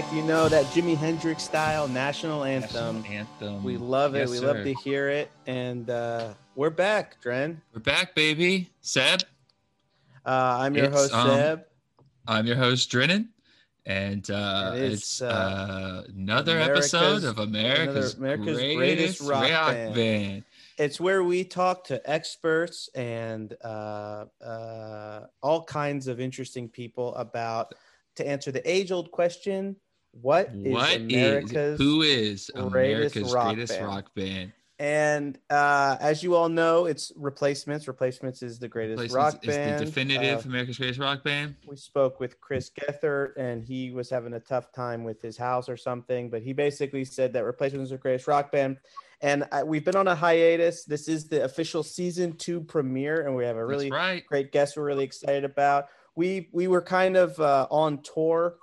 Back. You know that Jimi Hendrix style national anthem. National anthem. We love it. Yes, we sir. love to hear it. And uh, we're back, Dren. We're back, baby. Seb, Uh, I'm your It's, host, um, Seb. I'm your host, Drennan. And uh, it's, it's, uh, uh, another America's- episode of America's, America's greatest, greatest rock rock, band. band. It's where we talk to experts and uh, uh, all kinds of interesting people about to answer the age old question what is What is America's who is greatest America's rock greatest band? rock band? And uh, as you all know, it's Replacements. Replacements is the greatest Replacements rock is band. the definitive Uh, America's greatest rock band. we spoke with Chris Gethard, and he was having a tough time with his house or something. But he basically said that Replacements is the greatest rock band. And I, we've been on a hiatus. This is the official season two premiere, and we have a really right. great guest we're really excited about. We we were kind of uh, on tour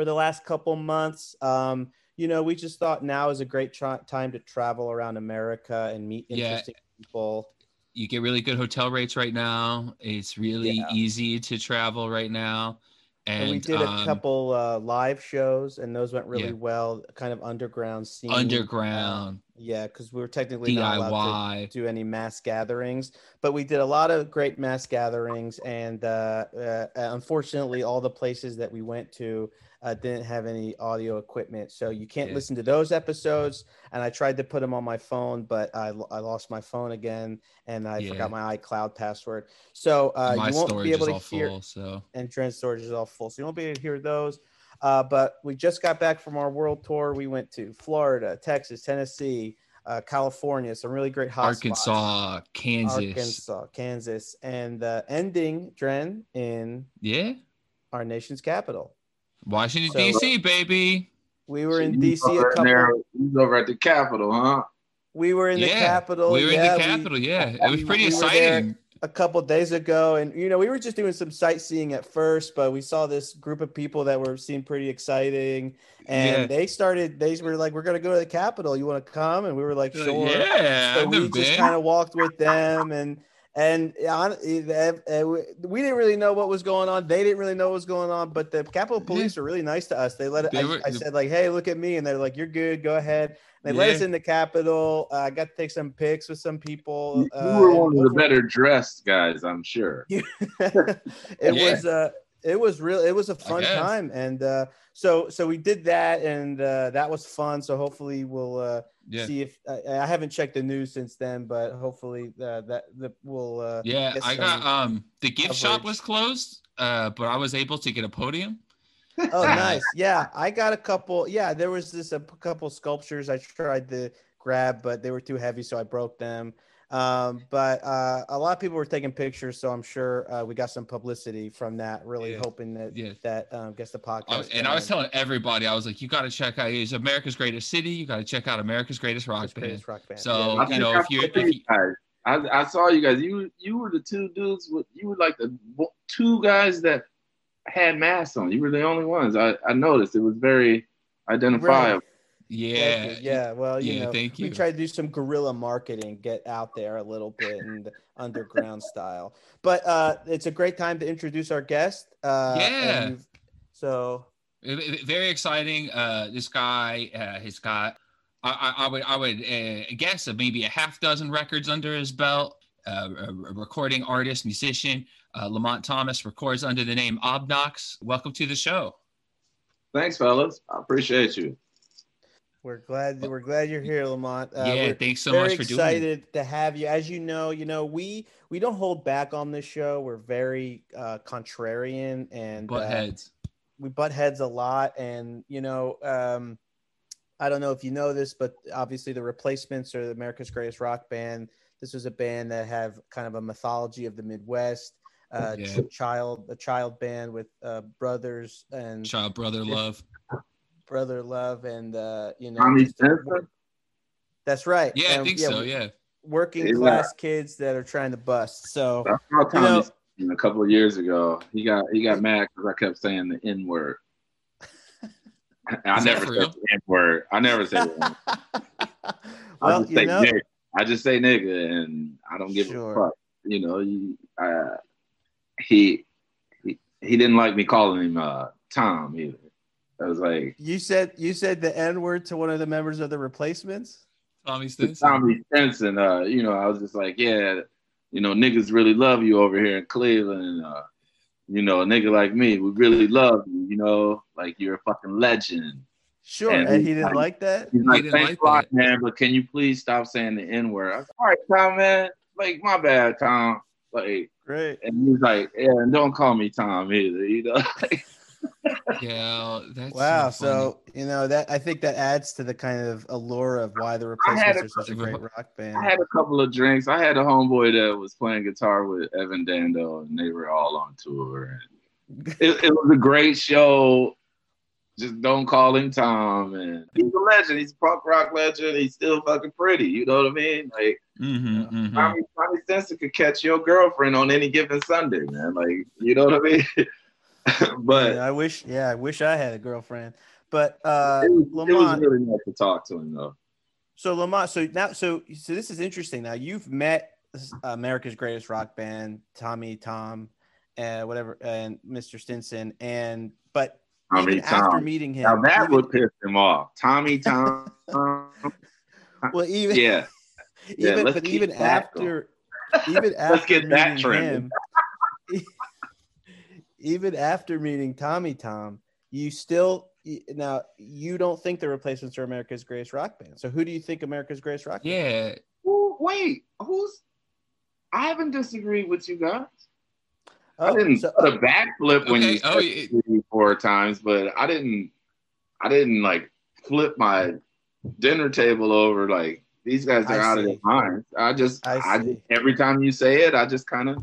for the last couple months. Um, you know, we just thought now is a great tra- time to travel around America and meet Yeah. interesting people. You get really good hotel rates right now. It's really Yeah. easy to travel right now. And, And, we did a um, couple uh, live shows, and those went really Yeah. well. Kind of underground scene. underground Yeah, because we were technically not allowed to do any mass gatherings, but we did a lot of great mass gatherings. And uh, uh, unfortunately, all the places that we went to uh, didn't have any audio equipment, so you can't Yeah. listen to those episodes. And I tried to put them on my phone, but I, I lost my phone again, and I Yeah. forgot my iCloud password. So uh, you won't storage be able is to all hear full. So and trend storage is all full. So you won't be able to hear those. Uh, but we just got back from our world tour. We went to Florida, Texas, Tennessee, uh, California, some really great hot spots. Arkansas, Kansas. Arkansas, Kansas, and uh, ending Dren in Yeah. our nation's capital. Washington, So- uh, D.C., baby. We were in DC a over couple. there- you was over at the Capitol, huh? We were in the Yeah, capital. we were yeah, in the capital. yeah. It was pretty we exciting. a couple days ago and you know we were just doing some sightseeing at first but we saw this group of people that were seemed pretty exciting and Yeah. they started they were like we're going to go to the capitol you want to come and we were like Like, sure yeah. so we just kind of walked with them and and hon- eh, eh, we didn't really know what was going on. They didn't really know what was going on but the capitol police were really nice to us. They let They I, were- I said like hey look at me and they're like you're good. Go ahead. They let us in the capitol. Uh, i got to take some pics with some people You, you uh, were and one of the better dressed guys, I'm sure. it Yeah. was uh it was real it was a fun time. And uh so so we did that and uh that was fun. So hopefully we'll uh Yeah. see if I, I haven't checked the news since then but hopefully uh, that that will uh Yeah. I got um the gift shop was closed, uh, but I was able to get a podium. oh nice yeah i got a couple yeah there was this a couple sculptures i tried to grab but they were too heavy so i broke them um but uh a lot of people were taking pictures so i'm sure uh, we got some publicity from that really Yeah. hoping that Yeah. that um gets the podcast I was- and I was telling everybody, I was like, you got to check out it's America's greatest city. You got to check out America's greatest rock band. greatest rock band. So, Yeah, I you know, if you- I if saw you- guys. I, I saw you guys. You you were the two dudes. With, you were like the two guys that had masks on. You were the only ones. I, I noticed. It was very identifiable. Thank Yeah. you. yeah. Well, you Yeah, know, thank we you. try to do some guerrilla marketing, get out there a little bit in the underground style. But uh, it's a great time to introduce our guest. Uh, Yeah. you've- So V- v- very exciting. Uh, this guy uh, has got, I, I, I would, I would uh, guess uh, maybe a half dozen records under his belt. Uh, a, a recording artist, musician. Uh, Lamont Thomas records under the name Obnox. Welcome to the show. Thanks, fellas. I appreciate you. We're glad we're glad you're here, Lamont. Uh, yeah, thanks so much for doing it. excited to have you. As you know, you know we we don't hold back on this show. We're very uh, contrarian and Butt uh, heads. we butt heads a lot and you know um i don't know if you know this but obviously the replacements are the america's greatest rock band this was a band that have kind of a mythology of the midwest uh Yeah. ch- child a child band with uh brothers and Child brother love. Brother love and uh you know Tommy just a- Spencer? that's right Yeah, I And, think so. Yeah. working Yeah. class kids that are trying to bust so I saw Tommy know- a couple of years ago. He got he got mad because I kept saying the N word. I Is that never said the N word. I never said the I just say know nigga. I just say nigga, and I don't give Sure. a fuck. You know, you, uh, he, he he didn't like me calling him uh, Tom either. I was like, You said you said the N word to one of the members of the replacements. Tommy to Stinson. Tommy Stinson, uh, you know, I was just like, yeah, you know, niggas really love you over here in Cleveland. Uh, you know, a nigga like me, we really love you. You know, like you're a fucking legend. Sure, And and, he didn't like- like that. He's like, didn't thanks like a lot, man, but can you please stop saying the N word? I was like, all right, Tom, man. Like, my bad, Tom. Like, Great. and he's like, yeah, and don't call me Tom either. You know, Yeah, that's Wow. so. So you know that I think that adds to the kind of allure of why the I had replacements are such a a- great rock band. I had a couple of drinks. I had a homeboy that was playing guitar with Evan Dando, and they were all on tour. And it, it was a great show. Just don't call him Tom, and he's a legend. He's a punk rock legend. He's still fucking pretty. You know what I mean? Like Mhm, mhm. Tommy, Tommy Stinson could catch your girlfriend on any given Sunday, man. Like you know what I mean? but Yeah, I wish. Yeah, I wish I had a girlfriend. But uh, it was, it was Lamont. really nice to talk to him though. So Lamont. So now. So so this is interesting. Now you've met America's Greatest Rock Band, Tommy, Tom, and whatever, and Mr. Stinson, and but Tommy even after Tom. meeting him, Now that even- would piss him off. Tommy Tom. well, even yeah. Yeah, even let's but even that after even after get that meeting him, even after meeting Tommy Tom, you still now you don't think the replacements are America's greatest rock band. So who do you think America's greatest rock band? Yeah, Who, wait, who's? I haven't disagreed with you guys. I Oh, didn't so- put a backflip when you oh, said yeah. three, four times, but I didn't. I didn't like flip my dinner table over. Like these guys are I out of see. their minds. I just, I I, just, every time you say it, I just kind of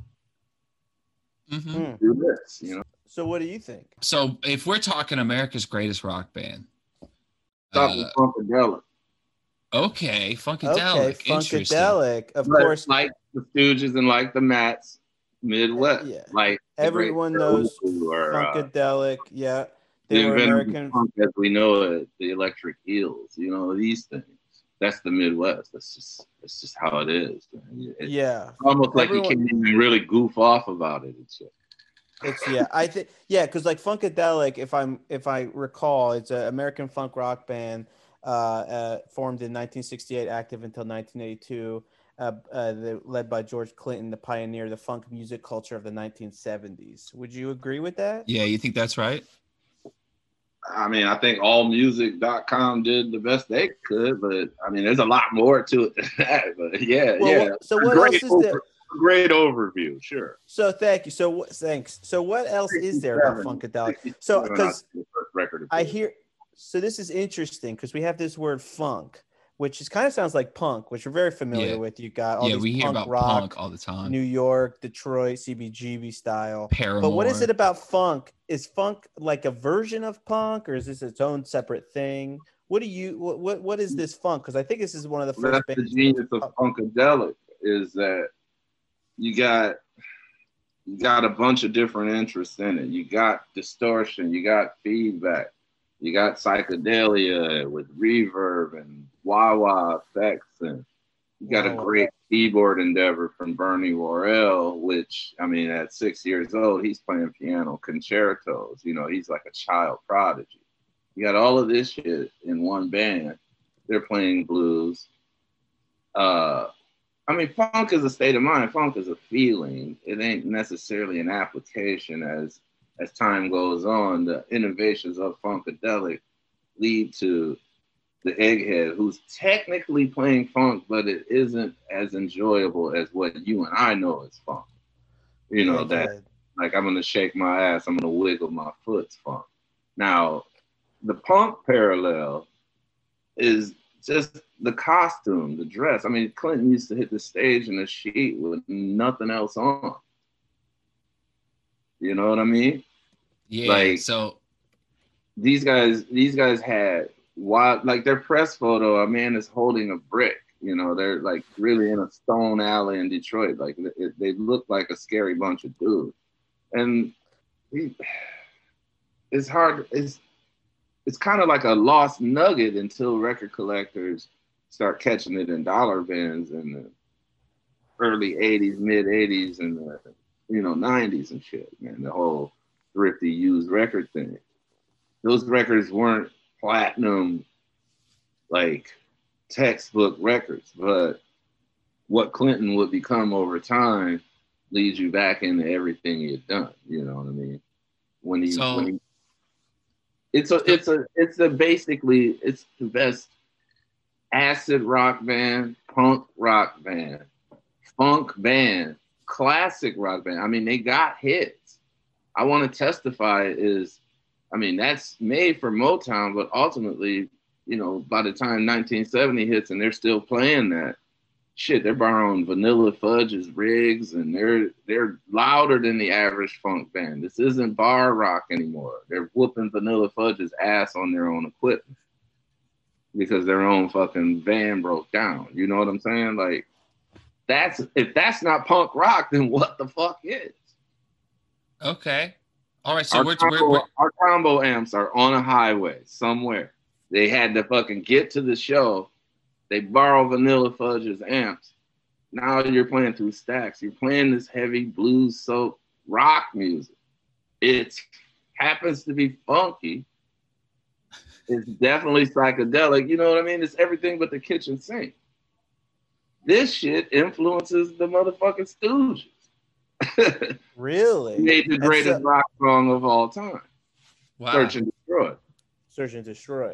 mhm. Hmm. do this. You know, So what do you think? So if we're talking America's greatest rock band, stop uh, with funkadelic. okay, Okay, funkadelic, interesting. funkadelic. Of But course, like the Stooges and like the Mats, Midwest, Yeah. like everyone knows Who or, uh, funkadelic. Yeah, the they were American. of punk as we know it, the electric eels, you know, these things. That's the Midwest. That's just that's just how it is. It's Yeah, almost like Everyone- you can't even really goof off about it. It's just, It's yeah, I think yeah, because like Funkadelic, if I'm if I recall, it's an American funk rock band uh, uh, formed in 1968, active until 1982. Uh, uh, the, led by George Clinton, the pioneer of the funk music culture of the 1970s. Would you agree with that? Yeah, you think that's right? I mean, I think allmusic.com did the best they could, but I mean, there's a lot more to it than that. But yeah, Well, yeah. so what great else is over- there? Great overview, sure. So thank you. So what? Thanks. So what else is there about Funkadelic? So because record. I hear so this is interesting because we have this word funk, which is kind of sounds like punk, which we're very familiar Yeah. with. You got all yeah, these we hear punk about rock, punk all the time. New York, Detroit, CBGB style. Paramore. But what is it about funk? Is funk like a version of punk, or is this its own separate thing? What do you what what, what is this funk? Because I think this is one of the first That's the genius of oh. funkadelic is that you got you got a bunch of different interests in it. You got distortion, you got feedback, you got psychedelia with reverb and effects, and you got a great keyboard endeavor from Bernie Worrell, which I mean, at six years old, he's playing piano concertos. You know, he's like a child prodigy. You got all of this shit in one band. They're playing blues. Uh, I mean, funk is a state of mind. Funk is a feeling. It ain't necessarily an application. As as time goes on, the innovations of funkadelic lead to the egghead, who's technically playing funk, but it isn't as enjoyable as what you and I know is funk. You know that Egghead. like I'm gonna shake my ass, I'm gonna wiggle my foot's funk. Now, the punk parallel is just the costume, the dress. I mean, Clinton used to hit the stage in a sheet with nothing else on. You know what I mean? Yeah. like- so These guys, these guys had wild, like their press photo. A man is holding a brick. You know, they're like really in a stone alley in Detroit. Like it, they look like a scary bunch of dudes, and he, it's hard. It's it's kind of like a lost nugget until record collectors start catching it in dollar bins in the early '80s, mid '80s, and the you know '90s and shit. Man, the whole thrifty used record thing. those records weren't platinum like textbook records, but what Clinton would become over time leads you back into everything he had done. You know what I mean? When he, So- when he it's a it's a it's a basically it's the best acid rock band, punk rock band, funk band, classic rock band. I mean, they got hits. I want to testify is, I mean, that's made for Motown, but ultimately, you know, by the time 1970 hits and they're still playing that, shit, they're borrowing Vanilla Fudge's rigs and they're they're louder than the average funk band. This isn't bar rock anymore. They're whooping Vanilla Fudge's ass on their own equipment because their own fucking van broke down. You know what I'm saying? Like that's if that's not punk rock, then what the fuck is? Okay. All right. So our, we're, combo, we're, we're our combo amps are on a highway somewhere. They had to fucking get to the show. They borrow Vanilla Fudge's amps. Now you're playing through stacks. You're playing this heavy blues soap rock music. It happens to be funky. It's definitely psychedelic. You know what I mean? It's everything but the kitchen sink. This shit influences the motherfucking Stooges. Really? Made the greatest so- rock song of all time. wow. Search and Destroy. Search and destroy.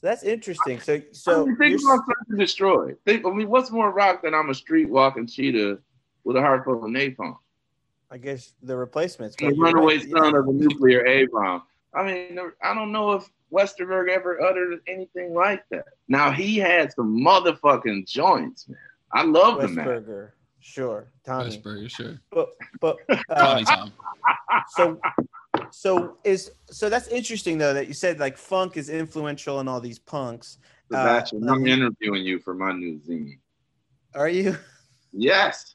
So that's interesting. So, So so think you're- about Search and Destroy. Think, I mean, what's more rock than I'm a street walking cheetah with a heart full of napalm? I guess the replacements. The but runaway right. son of a nuclear A bomb. I mean, I don't know if Westerberg ever uttered anything like that. Now he had some motherfucking joints, man. I love the man. Westberger. Sure, Tommy. Westbury, sure. But but uh, Tommy Tom. so so is so that's interesting though that you said like funk is influential in all these punks. Uh, I'm like- interviewing you for my new zine. Are you? Yes.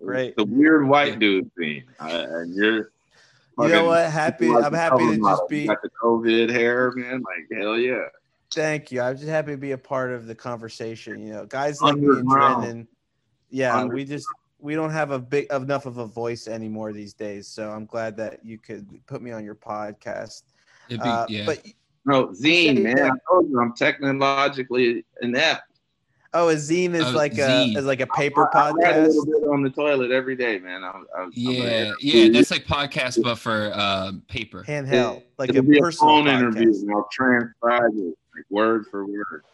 Great. The weird white dude thing. Uh, and you're. You know what? Happy. like I'm happy cover to just model. You be. Got the COVID hair, man. Like hell yeah. Thank you. I'm just happy to be a part of the conversation. You know, guys like me and Underground. Drennan. Yeah, Under- we just we don't have a big enough of a voice anymore these days. So I'm glad that you could put me on your podcast. It'd be, Uh, yeah. But No, zine, man. that. I told you I'm technologically inept. oh, a zine is Oh, like zine. a is like a paper I, I write a podcast. little bit on the toilet every day, man. I'm, I'm, I'm yeah, yeah. That's like podcast, but for um, paper. handheld, like It'll a be a personal phone interview, and I'll transcribe it like word for word.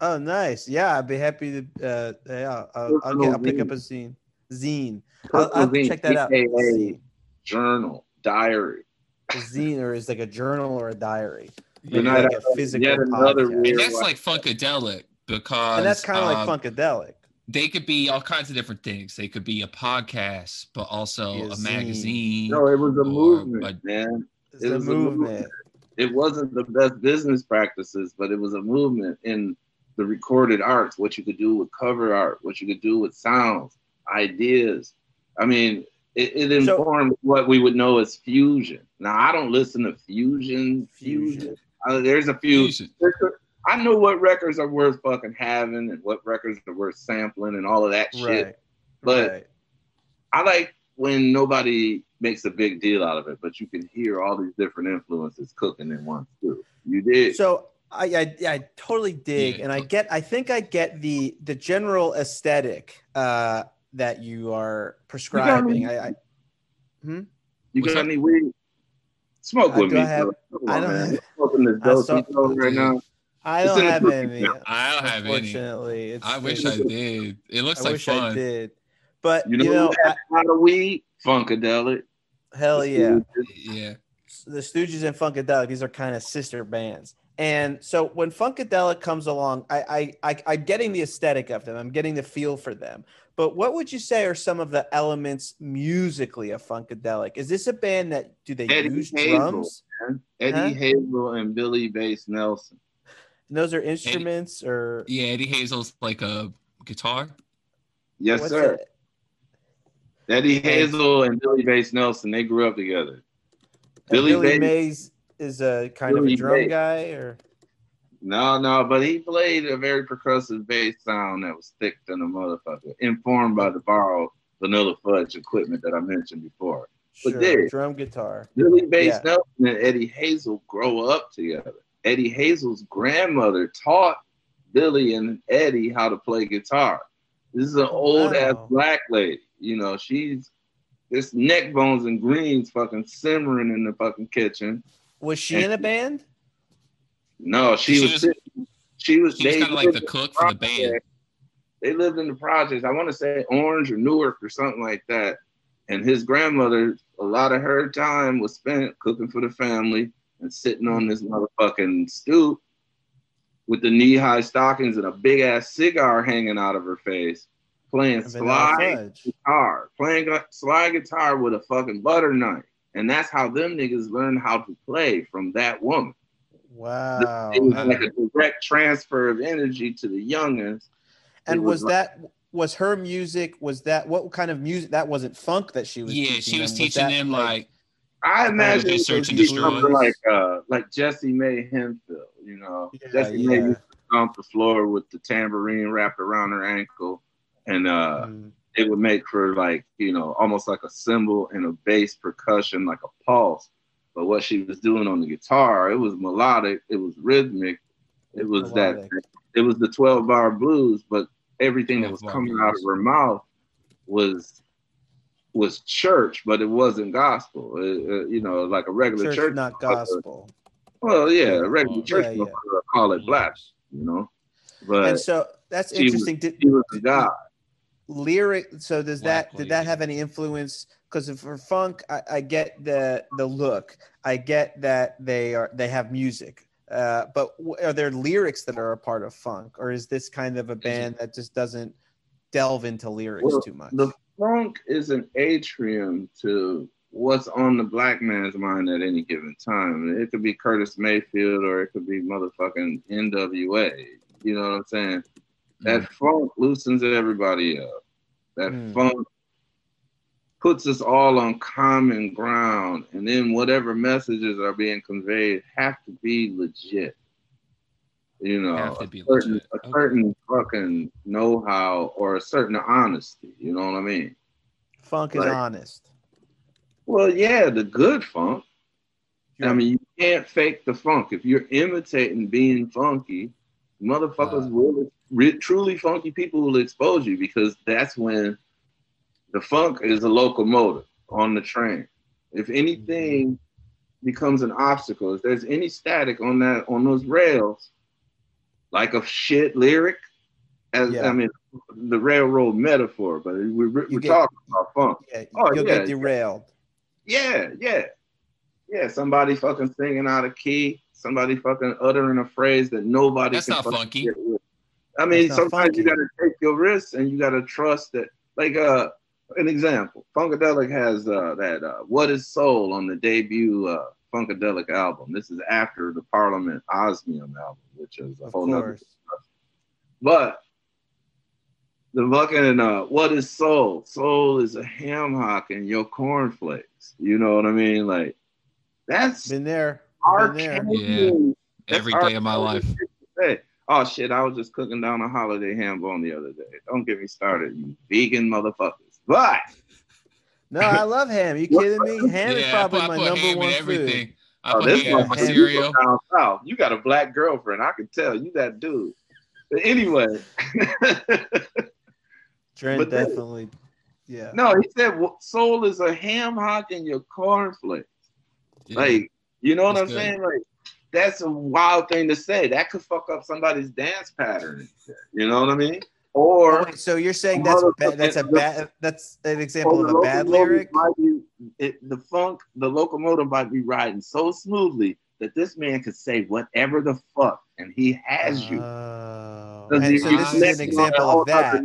Oh, nice. Yeah, I'd be happy to. Uh, yeah, I'll, I'll, get, I'll pick up a zine. Zine. I'll, I'll Zine, check that out. AKA Zine. journal, diary. A zine or is like a journal or a diary. Yeah. Good night, like a uh, physical yet another. And weird that's white- like funkadelic because And that's kind of um, like funkadelic. they could be all kinds of different things. They could be a podcast, but also a a, magazine. No, it was a movement, but- man. It's it the was a movement. movement. It wasn't the best business practices, but it was a movement in the recorded arts. What you could do with cover art, what you could do with sounds, ideas. I mean, it, it So- informed what we would know as fusion. Now, I don't listen to fusion. Fusion. Fusion. Uh, there's a few. Fusion. there's a- I know what records are worth fucking having and what records are worth sampling and all of that shit. Right. But right. I like when nobody makes a big deal out of it, but you can hear all these different influences cooking in one stew. You did. So I, I I totally dig, Yeah. and I get. I think I get the the general aesthetic uh, that you are prescribing. I, I you What's got up? any weed? Smoke I with do me. have- bro. Come I don't man. have- Smoking this dope right now. I don't have any. I don't have any. Unfortunately, I wish I did. It looks I like wish I fun. did, but You you know, know, who has a lot of weed? Funkadelic. I- hell yeah. Yeah. the Stooges and Funkadelic, these are kind of sister bands. And so when Funkadelic comes along, I, I, I, I'm getting the aesthetic of them. I'm getting the feel for them. But what would you say are some of the elements musically of Funkadelic? Is this a band that do they Eddie use Hazel. drums? Man. Eddie Huh? Hazel and Billy Bass Nelson. And those are instruments or Yeah, Eddie Hazel's like a guitar. Yes, what's sir. it? Eddie Hazel and Billy Bass Nelson, they grew up together. Billy Billy Bass- Mays is a kind of a drum Bass. guy, or No, no, but he played a very percussive bass sound that was thick than a motherfucker, informed by the borrowed vanilla fudge equipment that I mentioned before. But Sure, there, drum guitar. Billy Bass Yeah. Nelson and Eddie Hazel grow up together. Eddie Hazel's grandmother taught Billy and Eddie how to play guitar. This is an oh, old ass black lady. You know, she's this neck bones and greens fucking simmering in the fucking kitchen. Was she in a band? No, she, She was, was- she was She was kind of like the in cook for the band. They lived in the projects. I want to say Orange or Newark or something like that. And his grandmother, a lot of her time was spent cooking for the family and sitting on this motherfucking stoop with the knee-high stockings and a big ass cigar hanging out of her face, playing Vanilla slide guitar, playing gu- slide guitar with a fucking butter knife. And that's how them niggas learned how to play from that woman. Wow. It was wow. like a direct transfer of energy to the youngins. And It was like- that was her music? Was that what kind of music? That wasn't funk that she was. Yeah, teaching she was them. teaching that them like I imagine do it search would and destroy. something like uh like Jessie Mae Hemphill, you know. Yeah, Jessie Mae yeah. used to stomp the floor with the tambourine wrapped around her ankle, and uh Mm. it would make for like you know almost like a cymbal and a bass percussion like a pulse. But what she was doing on the guitar, it was melodic, it was rhythmic, it was Melodic. that it was the twelve bar blues, but everything that was 12 bar coming out of her mouth was was church, but it wasn't gospel. Uh, you know, like a regular church, church. not gospel. Well, yeah, a regular church yeah. call it black. You know, but and so that's she was- interesting. Did, was god. Lyric so does Black that did that have any influence because for funk I, I get the the look i get that they are they have music uh, but w- are there lyrics that are a part of funk or is this kind of a band that just doesn't delve into lyrics Well, too much The funk is an atrium to what's on the black man's mind at any given time. It could be Curtis Mayfield or it could be motherfucking NWA. You know what I'm saying? That funk loosens everybody up. That Mm. funk puts us all on common ground, and then whatever messages are being conveyed have to be legit. You know, Have to a certain, legit. a Okay. certain fucking know-how or a certain honesty. You know what I mean? funk is like- honest Well, yeah, the good funk. I mean, you can't fake the funk. If you're imitating being funky, motherfuckers Uh. will re- truly funky people will expose you because that's when the funk is a locomotive on the train. If anything becomes an obstacle, if there's any static on that on those rails, like a shit lyric, as Yeah. I mean, the railroad metaphor, but we're, we're get- talking about funk. yeah, Oh, you'll yeah, get derailed Yeah, yeah. Yeah, somebody fucking singing out of key, somebody fucking uttering a phrase that nobody That's can not fucking funky. Get with. I mean, That's not sometimes you gotta take your risks and you gotta trust that like uh an example, Funkadelic has uh that uh What is Soul on the debut uh Funkadelic album. This is after the Parliament Osmium album, which is a of whole nother course but the fucking uh, what is soul? Soul is a ham hock and your cornflakes. You know what I mean? Like that's been there our been there. Yeah. Every day of my life. Hey, oh shit! I was just cooking down a holiday ham bone the other day. Don't get me started, you vegan motherfuckers. But no i love ham you kidding me ham is Yeah, I probably put, I my number ham one in food everything. I oh, this ham in my motherfucker, you cereal. from down south. You got a black girlfriend. I can tell you that dude. But anyway, Trent But then- definitely yeah no, he said "Well, soul is a ham hock and your cornflakes. Yeah. Like, you know what That's I'm good. saying? Like, that's a wild thing to say. That could fuck up somebody's dance pattern. You know what I mean? Or, wait, so you're saying that's ba- that's a bad that's an example of a bad lyric be, it, the funk, the locomotive might be riding so smoothly that this man could say whatever the fuck, and he has you. Oh. 'Cause And you- so this is an example of that.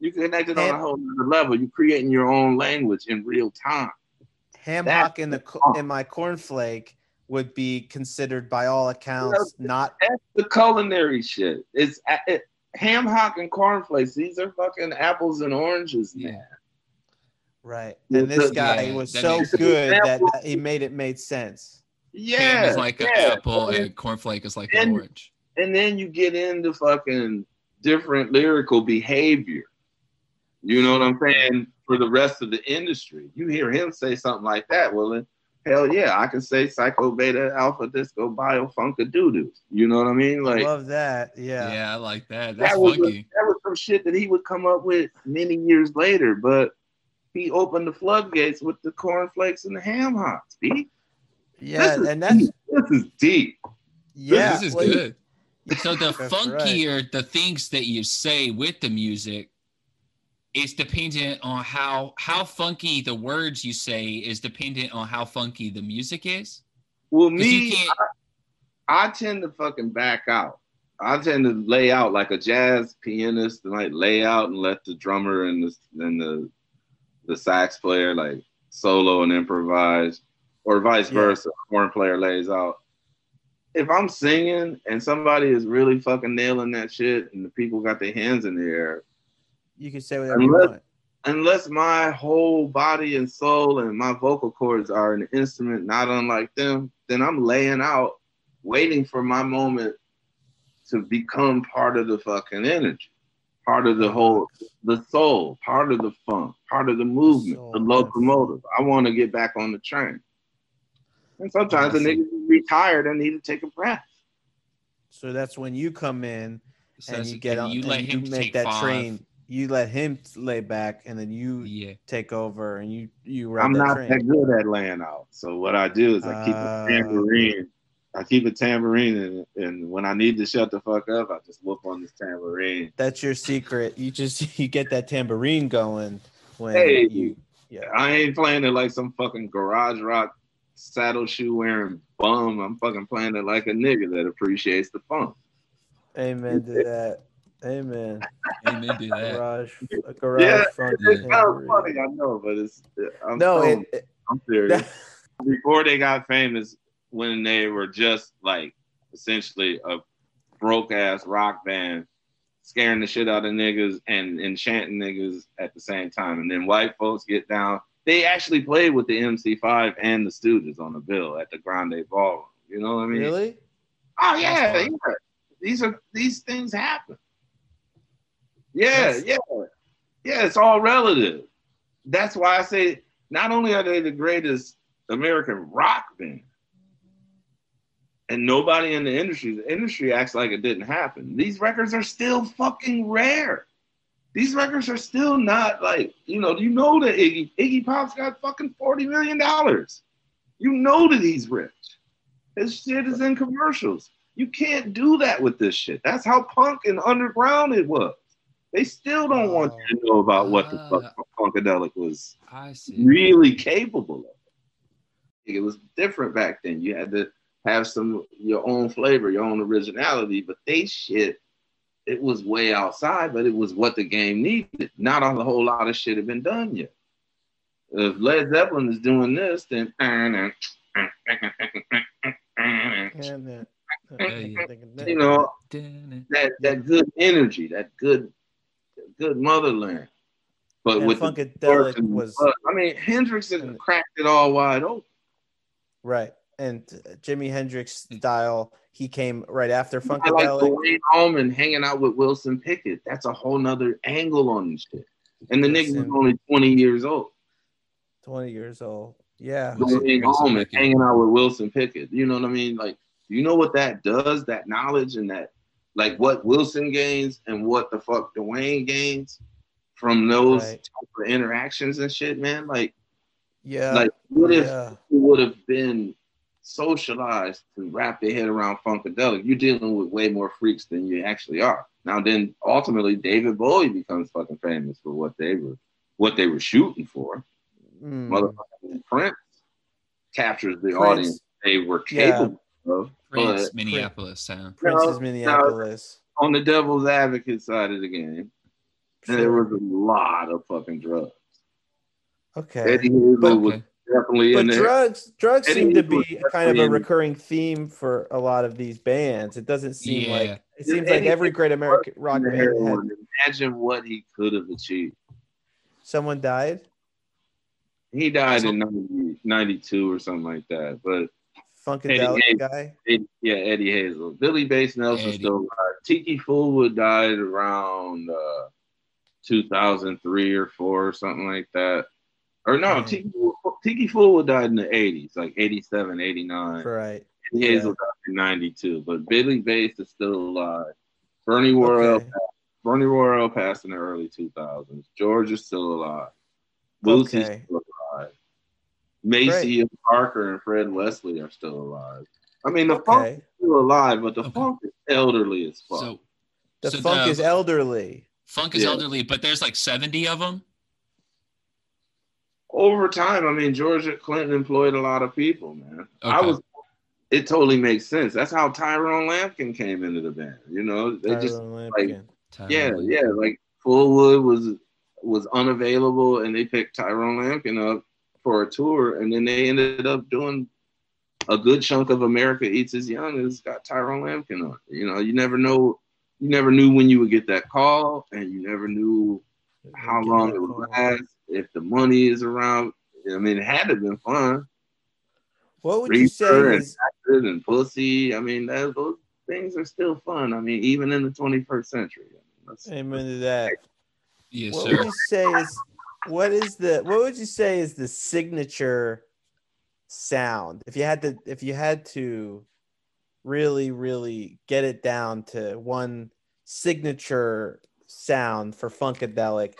You connected on a whole other level. You're creating your own language in real time. Ham hock in the in my cornflake would be considered by all accounts not That's the culinary shit. It's uh, it, ham hock and cornflakes. These are fucking apples and oranges, man. Yeah. right. Yeah, And this that- guy yeah, was so makes good that, that he made it made sense. Yeah, ham is like an apple and cornflake is like an orange. and then you get into fucking different lyrical behavior. You know what I'm saying? For the rest of the industry, you hear him say something like that, well, then, hell yeah, I can say Psycho Beta Alpha Disco Bio Funka Doo You know what I mean? Like, Love that. Yeah. Yeah, I like that. That's that was, funky. that was some shit that he would come up with many years later, but he opened the floodgates with the cornflakes and the ham hocks. B. Yeah, This and that's deep. this is deep. yeah. this is well, good. So the That's funkier the things that you say with the music is dependent on how how funky the words you say is dependent on how funky the music is. Well, 'Cause you me, can't- I tend to fucking back out. I tend to lay out like a jazz pianist, and like lay out and let the drummer and the and the the sax player like solo and improvise, or vice Yeah. versa. Horn player lays out. If I'm singing and somebody is really fucking nailing that shit, and the people got their hands in the air, you can say whatever you Unless- want. unless my whole body and soul and my vocal cords are an instrument not unlike them, then I'm laying out, waiting for my moment to become part of the fucking energy, part of the whole, the soul, part of the funk, part of the movement, Soul, the locomotive. I want to get back on the train. And sometimes the niggas is retired and need to take a breath. So that's when you come in So and you get on you and let you him make take that five. train. You let him lay back, and then you Yeah. take over, and you you ride I'm that not train. that good at laying out. So what I do is I keep a uh. tambourine. I keep a tambourine, and, and when I need to shut the fuck up, I just whoop on this tambourine. That's your secret. You just you get that tambourine going when Hey. you yeah. I ain't playing it like some fucking garage rock saddle shoe wearing bum. I'm fucking playing it like a nigga that appreciates the funk. Amen to that. Amen. Amen to that. Garage, a garage Yeah, funk It's kind of funny, I know, but it's I'm No, so- it, it- I'm serious. Before they got famous, when they were just like essentially a broke ass rock band, scaring the shit out of niggas and enchanting niggas at the same time. And then white folks get down. They actually played with the MC5 and the Stooges on the bill at the Grande Ballroom. You know what I mean? really? Oh yeah, yeah. These are these things happen. Yeah, That's- yeah, yeah. It's all relative. That's why I say not only are they the greatest American rock band, and nobody in the industry, the industry acts like it didn't happen. These records are still fucking rare. These records are still not like you know. You know that Iggy Iggy Pop's got fucking forty million dollars. You know that he's rich. His shit is in commercials. You can't do that with this shit. That's how punk and underground it was. They still don't want you to know about what the fuck Funkadelic was I see. really capable of. It was different back then. You had to have some your own flavor, your own originality. But they shit, it was way outside, but it was what the game needed. Not a whole lot of shit had been done yet. If Led Zeppelin is doing this, then And, uh, you know that that good energy, that good good motherland. But and with the Funkadelic and- was I mean, Hendrix had and- cracked it all wide open. right, and uh, Jimi Hendrix style. He came right after I like Funkadelic. Duane Allman hanging out with Wilson Pickett. That's a whole nother angle on this shit. And the nigga was only 20 years old. Twenty years old. Yeah. Wilson- Duane Wilson Allman hanging out with Wilson Pickett. You know what I mean? Like, you know what that does? That knowledge and that, like, what Wilson gains and what the fuck Duane gains from those Right. type of interactions and shit, man. Like, Yeah. like what if yeah. would have been socialized to wrap their head around funkadelic, you're dealing with way more freaks than you actually are. Now then ultimately David Bowie becomes fucking famous for what they were what they were shooting for. Mm. Motherfucking Prince captures the Prince. audience they were Yeah. Capable of. Prince, But Minneapolis sound. Prince's No, Minneapolis. on the devil's advocate side of the game, there was a lot of fucking drugs. Okay. Eddie Hazel was definitely But in there. drugs, drugs Eddie seem to be kind of a in- recurring theme for a lot of these bands. It doesn't seem Yeah. like it seems like every great American rock the band had. Imagine what he could have achieved. someone died. He died in 90, 92 or something like that. But Funkadelic Eddie- guy. Ed- yeah, Eddie Hazel. Billy Bass Nelson Eddie. still alive. Tiki Fulwood died around uh, 2003 or four or something like that. Or no, Mhm. Tiki, Tiki Fool died in the 80s, like 87, 89. Right. And Yeah. Hazel died in 92. But Billy Bass is still alive. Bernie Worrell, Okay. Bernie Worrell passed in the early 2000s. George is still alive. Bootsy's Okay. still alive. Maceo Parker and Fred Wesley are still alive. I mean, the funk is still alive, but the Okay. funk is elderly as fuck. So The so funk the- is elderly. funk is Yeah. elderly, but there's like 70 of them. over time, I mean, George Clinton employed a lot of people, man. I was, it totally makes sense. That's how Tyrone Lampkin came into the band. You know, they just, Tyrone like, Lampkin. yeah, yeah, like Fulwood was was unavailable, and they picked Tyrone Lampkin up for a tour, and then they ended up doing a good chunk of America Eats Its Young has got Tyrone Lampkin on. it. You know, you never know, you never knew when you would get that call, and you never knew how long it would last, if the money is around. I mean, it had to have been fun. What would you say and is and Pussy. I mean, that, those things are still fun. I mean, even in the 21st century. I mean, that's- amen to that? Yes, What sir. would you say is what is the what would you say is the signature sound? If you had to if you had to really really get it down to one signature sound for Funkadelic,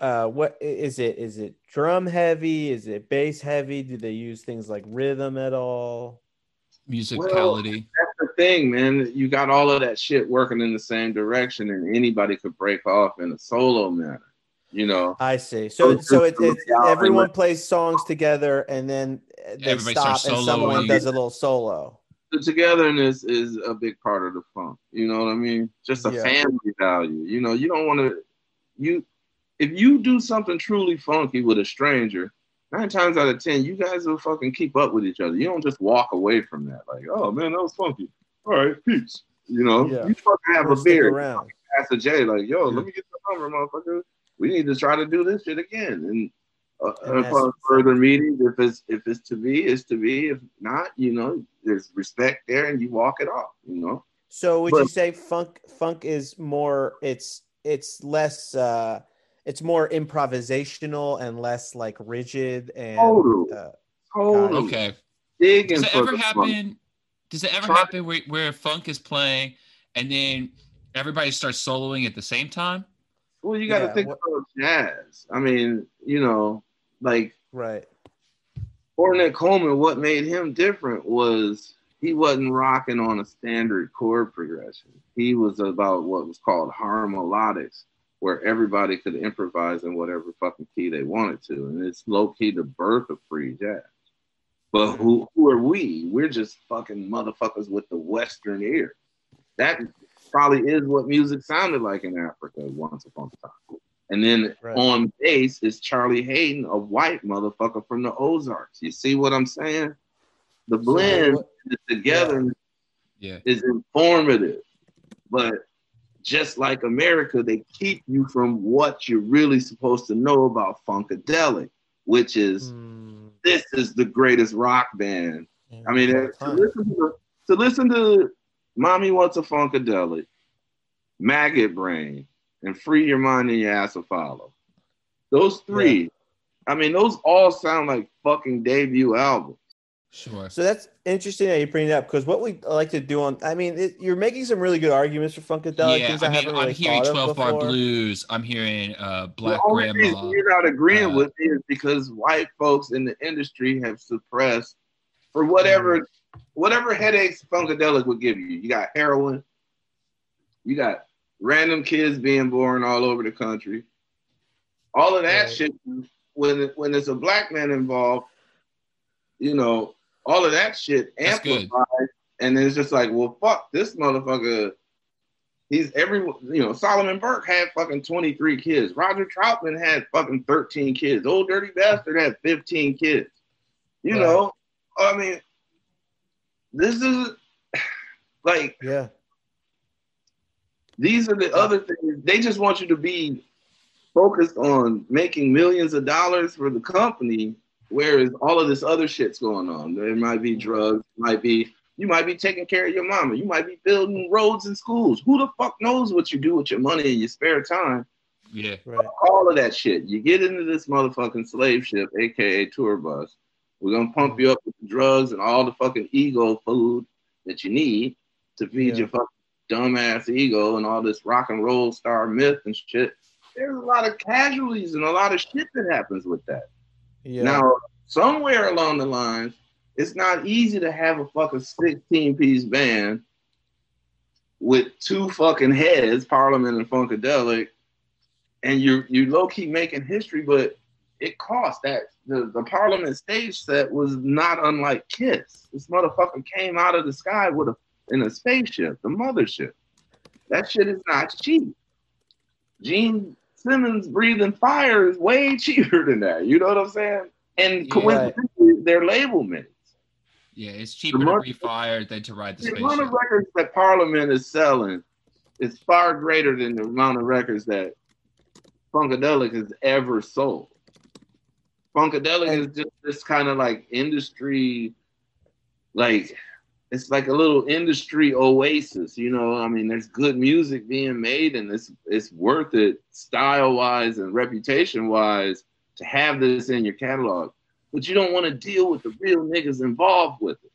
uh what i- is it is it drum heavy? Is it bass heavy? Do they use things like rhythm at all? Musicality. that's the thing, man. You got all of that shit working in the same direction, and anybody could break off in a solo manner. You know, I see. So so it, so it's everyone and- plays songs together and then uh, they Everybody stop and someone does a little solo. the togetherness is a big part of the funk. You know what I mean? Just a Yeah. family value. You know, you don't want to you if you do something truly funky with a stranger, nine times out of ten, you guys will fucking keep up with each other. You don't just walk away from that. Like, oh man, that was funky. All right, peace. You know, Yeah. you fucking have Or a stick beer. around. Pastor Jay, like, yo, Yeah. let me get the number, motherfucker. We need to try to do this shit again. And, uh, And upon further meetings, if it's if it's to be, it's to be. If not, you know, there's respect there, and you walk it off. You know, So would But- you say funk funk is more it's it's less uh it's more improvisational and less like rigid and Totally. uh, totally Okay. digging Does it ever the funk. happen? Does it ever Try- happen where, where funk is playing and then everybody starts soloing at the same time? Well, you got to Yeah, think what- about jazz. I mean, you know, like right. Ornette Coleman, what made him different was he wasn't rocking on a standard chord progression. He was about what was called harmolodics, where everybody could improvise in whatever fucking key they wanted to. And it's low key the birth of free jazz. But who who are we? We're just fucking motherfuckers with the Western ear. That probably is what music sounded like in Africa once upon a time. And then Right. on bass is Charlie Haden, a white motherfucker from the Ozarks. You see what I'm saying? The blend what- the together Yeah. is informative. But just like America, they keep you from what you're really supposed to know about Funkadelic, which is Hmm, this is the greatest rock band I mean, to listen to, to listen to "Mommy What's a Funkadelic," "Maggot Brain," and "Free Your Mind and Your Ass Will Follow." Those three, I mean, those all sound like fucking debut albums. Sure. So that's interesting that you bring it up because what we like to do on, I mean, it, you're making some really good arguments for Funkadelic. yeah, things I I, mean, haven't I'm really hearing 12 bar blues. I'm hearing uh, Black the only Grandma. reason you're not agreeing uh, with me is because white folks in the industry have suppressed for whatever whatever headaches Funkadelic would give you. You got heroin, you got random kids being born all over the country. All of that Right. shit when when there's a black man involved, you know, all of that shit That's good. amplified, and it's just like, well, fuck this motherfucker. He's every, you know, Solomon Burke had fucking 23 kids. Roger Troutman had fucking 13 kids. Ol' Dirty Bastard had 15 kids. You Right. know, I mean, this is like, Yeah. these are the other things. They just want you to be focused on making millions of dollars for the company, whereas all of this other shit's going on. There might be drugs, might be you might be taking care of your mama, you might be building roads and schools. Who the fuck knows what you do with your money in your spare time? Yeah. Right. all of that shit. You get into this motherfucking slave ship, aka tour bus. We're gonna pump you up with the drugs and all the fucking ego food that you need to feed Yeah. your fucking dumbass ego and all this rock and roll star myth and shit. There's a lot of casualties and a lot of shit that happens with that. Yeah. Now, somewhere along the lines, it's not easy to have a fucking 16 piece band with two fucking heads, Parliament and Funkadelic, and you you low key making history, but it cost that the, the Parliament stage set was not unlike Kiss. This motherfucker came out of the sky with a in a spaceship, the mothership. That shit is not cheap. Gene Simmons breathing fire is way cheaper than that. You know what I'm saying? And Yeah. coincidentally, their label mates. Yeah, it's cheaper to money- breathe fire than to ride the The amount of records that Parliament is selling is far greater than the amount of records that Funkadelic has ever sold. Funkadelic is just this kind of like industry, like it's like a little industry oasis, you know. I mean, there's good music being made, and it's it's worth it style wise and reputation wise to have this in your catalog. But you don't want to deal with the real niggas involved with it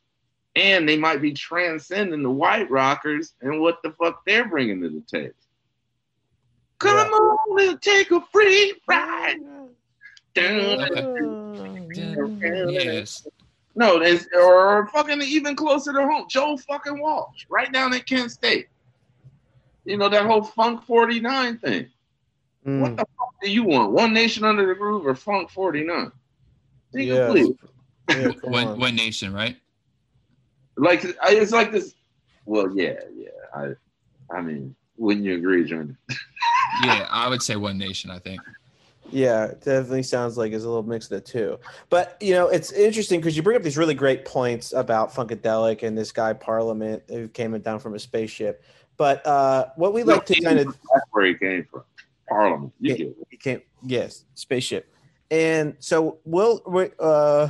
and they might be transcending the white rockers and what the fuck they're bringing to the table. Come Yeah. on, we'll take a free ride. Yes. No, there's or fucking even closer to home, Joe fucking Walsh, right down at Kent State. You know that whole Funk 49 thing. Mm, What the fuck do you want? One Nation Under the Groove or Funk 49? Think yeah. Yeah, One, on. one nation, right? Like I- it's like this. Well, yeah, yeah. I, I mean, wouldn't you agree, Jordan? Yeah, I would say one nation. I think. Yeah, definitely sounds like it's a little mix of the two. But you know, it's interesting because you bring up these really great points about Funkadelic and this guy Parliament who came down from a spaceship. But uh, what we like to kind of That's where he came from. Parliament. You Yeah. get it. he came yes spaceship, and so we'll we- uh,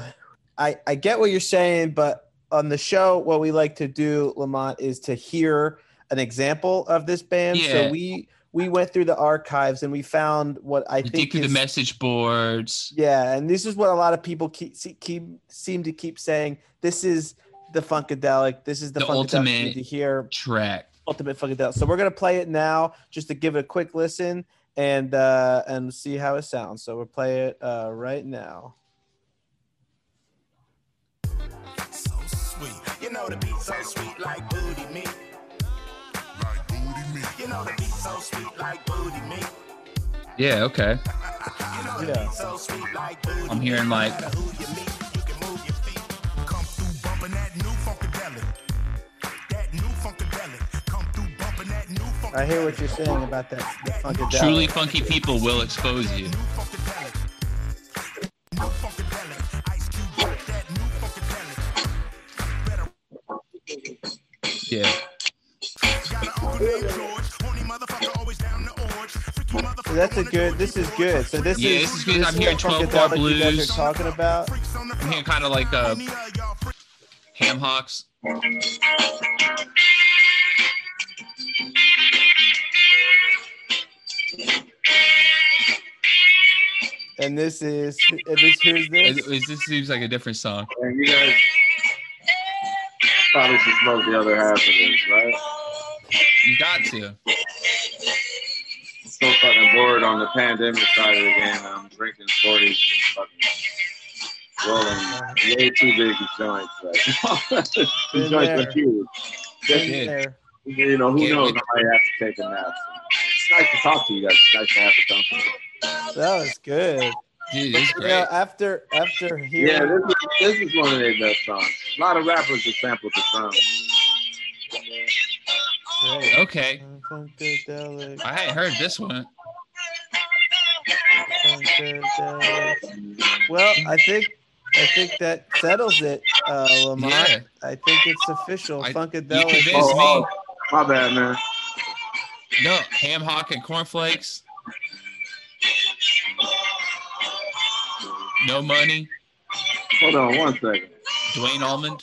I I get what you're saying, but on the show, what we like to do, Lamont, is to hear an example of this band. Yeah. So we we went through the archives and we found what I You think dig through the message boards. Yeah, and this is what a lot of people keep keep seem to keep saying. This is the funkadelic. This is the, The funkadelic ultimate- need to hear Track. ultimate funkadelic. So we're gonna play it now, just to give it a quick listen and uh and see how it sounds. So we'll play it uh right now. so sweet. You know the beat so sweet like Yeah. Okay. You know the Yeah. so sweet like booty I'm hearing like who you meet, you can move your feet. Come through bumping that new funkadelic. That new funkadelic. Come through bumping that new funkadelic. I hear what you're saying about that the funkadelic. truly funky people will expose you. New So that's a good. This is good. So this Yeah, is this is good. I'm is hearing 12 bar funkadelic you guys blues. are talking about. Freaks I'm hearing kind of like uh, Any of y'all freaks ham hocks. And this is and this who's this? Is, is this seems like a different song? And you guys probably should smoke the other half of this, right? You got to. So fucking bored on the pandemic side of the game. I'm drinking 40 fucking rolling way too big joints. Like, the Been joints there. are huge. Been there. You know, who Yeah, knows? we- I might have to take a nap. It's nice to talk to you guys. It's nice to have a company. That was good. Dude, it's You know, after after Yeah, this is, this is one of their best songs. A lot of rappers have sampled the song. Great. Okay. Funkadelic, I hadn't heard this one. funkadelic. Well, I think I think that settles it, uh, Lamont. Yeah. I think it's official. I- you Funkadelic. convinced Oh, me. My bad, man. No, ham hock and cornflakes. No money. Hold on one second. Duane Allman.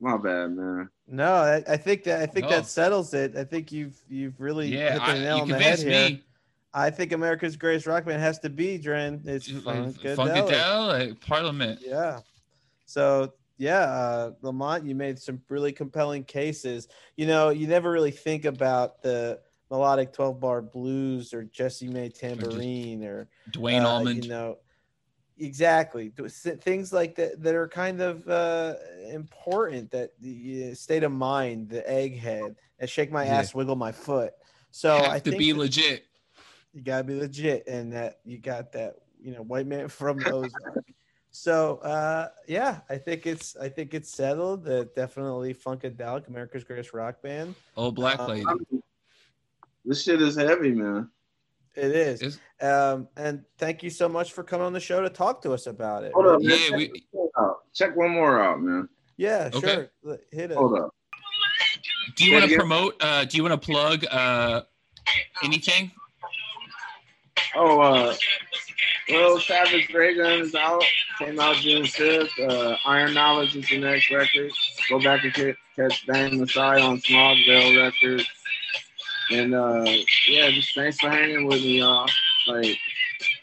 My bad, man. No, I, I think that I think No. that settles it. I think you've you've really Yeah, hit the nail you on the head convinced here. me. I think America's Greatest Rock Band has to be Dren. It's Funkadelic. Funkadelic, Parliament. Yeah. So yeah, uh, Lamont, you made some really compelling cases. You know, you never really think about the melodic twelve bar blues or Jessie Mae tambourine or Duane uh, Allman. You know, exactly things like that that are kind of uh, important. That the uh, state of mind, the egghead, and shake my Yeah. ass, wiggle my foot. So have I to think be legit. you gotta be legit, and that you got that you know white man from Ozark. so uh, yeah, I think it's I think it's settled. That definitely Funkadelic, America's Greatest Rock Band. oh black Uh, lady. This shit is heavy, man. It is. Is- Um, and thank you so much for coming on the show to talk to us about it. Hold up, man. Yeah, check, we- one more out. check one more out, man. Yeah, Okay. sure. L- Hit it. Hold up. Do you want to promote? Uh, do you want to plug uh, anything? Oh, uh, well, Savage Reagan is out. Came out June 5th. Uh, Iron Knowledge is the next record. Go back and catch Bang Messiah on Smogville Records. And uh, yeah, just thanks for hanging with me, y'all. Like,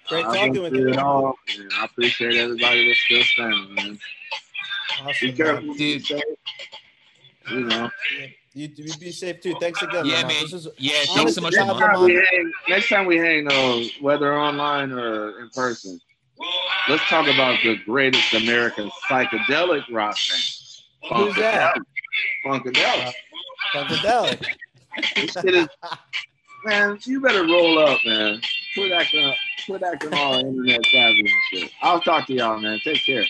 Great I've talking with through you. It all, and I appreciate everybody that's still standing, man. Awesome, Be careful, be Dude. safe. You know. You, you be safe too. Thanks again. Yeah, Lamont. man. This is Yeah, thanks so much, to Next time, we hang, next time we hang, though, whether online or in person, let's talk about the greatest American psychedelic rock band. Who's that? Funkadelic. Funkadelic. Shit is, man, you better roll up, man. Quit acting, quit acting all internet savvy and shit. I'll talk to y'all, man. Take care.